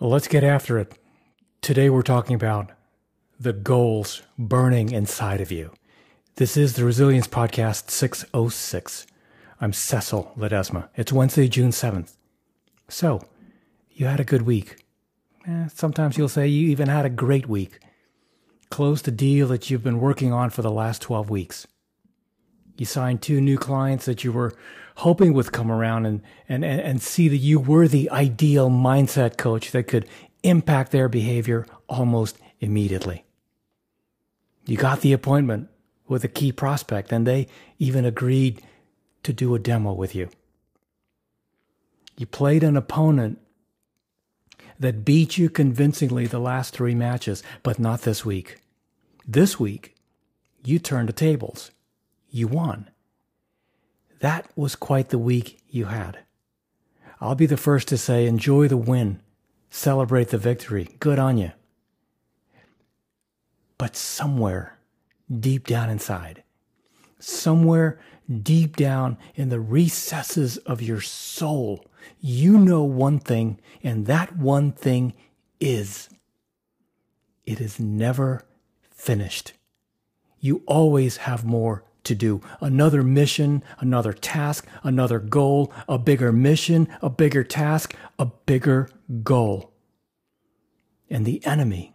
Let's get after it. Today we're talking about the goals burning inside of you. This is the Resilience Podcast 606. I'm Cecil Ledesma. It's Wednesday, June 7th. So, you had a good week. Eh, sometimes you'll say you even had a great week. Closed a deal that you've been working on for the last 12 weeks. You signed two new clients that you were hoping would come around and, and, and see that you were the ideal mindset coach that could impact their behavior almost immediately. You got the appointment with a key prospect and they even agreed to do a demo with you. You played an opponent that beat you convincingly the last three matches, but not this week. This week, you turned the tables you won. That was quite the week you had. I'll be the first to say enjoy the win, celebrate the victory. Good on you. But somewhere deep down inside, somewhere deep down in the recesses of your soul, you know one thing, and that one thing is it is never finished. You always have more to do. Another mission, another task, another goal, a bigger mission, a bigger task, a bigger goal. And the enemy,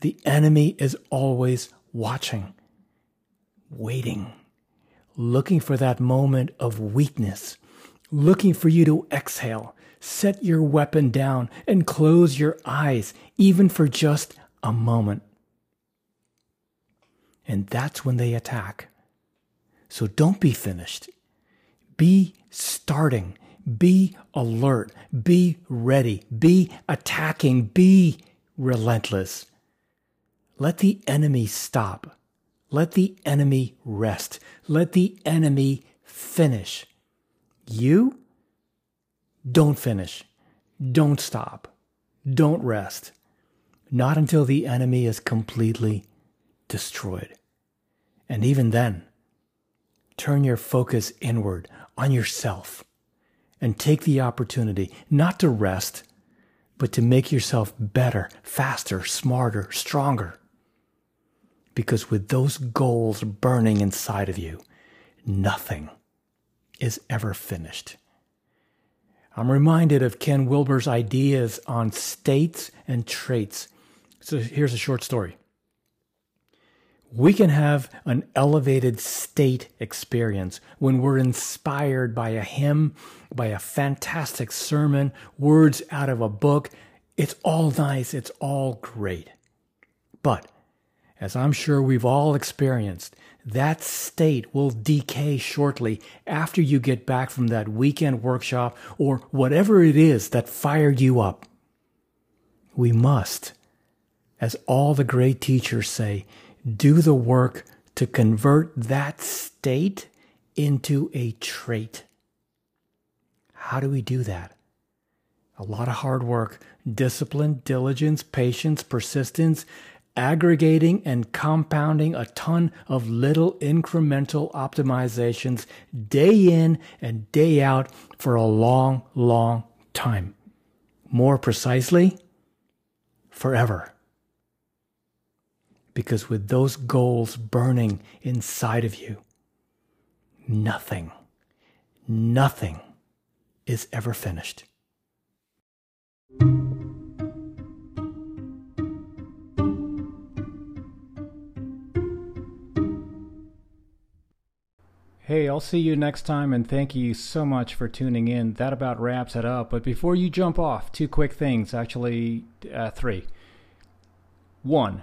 the enemy is always watching, waiting, looking for that moment of weakness, looking for you to exhale, set your weapon down, and close your eyes, even for just a moment. And that's when they attack. So don't be finished. Be starting. Be alert. Be ready. Be attacking. Be relentless. Let the enemy stop. Let the enemy rest. Let the enemy finish. You don't finish. Don't stop. Don't rest. Not until the enemy is completely destroyed. And even then, turn your focus inward on yourself and take the opportunity not to rest, but to make yourself better, faster, smarter, stronger. Because with those goals burning inside of you, nothing is ever finished. I'm reminded of Ken Wilber's ideas on states and traits. So here's a short story we can have an elevated state experience when we're inspired by a hymn, by a fantastic sermon, words out of a book. It's all nice. It's all great. But as I'm sure we've all experienced, that state will decay shortly after you get back from that weekend workshop or whatever it is that fired you up. We must, as all the great teachers say, do the work to convert that state into a trait. How do we do that? A lot of hard work, discipline, diligence, patience, persistence, aggregating and compounding a ton of little incremental optimizations day in and day out for a long, long time. More precisely, forever. Because with those goals burning inside of you, nothing, nothing is ever finished. Hey, I'll see you next time and thank you so much for tuning in. That about wraps it up. But before you jump off, two quick things actually, uh, three. One,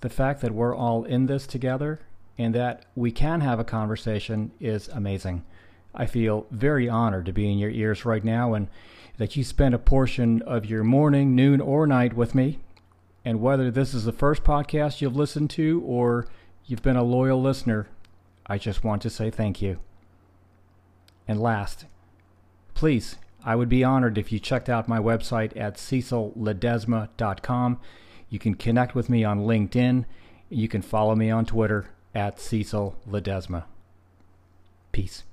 the fact that we're all in this together and that we can have a conversation is amazing. I feel very honored to be in your ears right now and that you spend a portion of your morning, noon, or night with me. And whether this is the first podcast you've listened to or you've been a loyal listener, I just want to say thank you. And last, please, I would be honored if you checked out my website at cecilledesma.com. You can connect with me on LinkedIn. You can follow me on Twitter at Cecil Ledesma. Peace.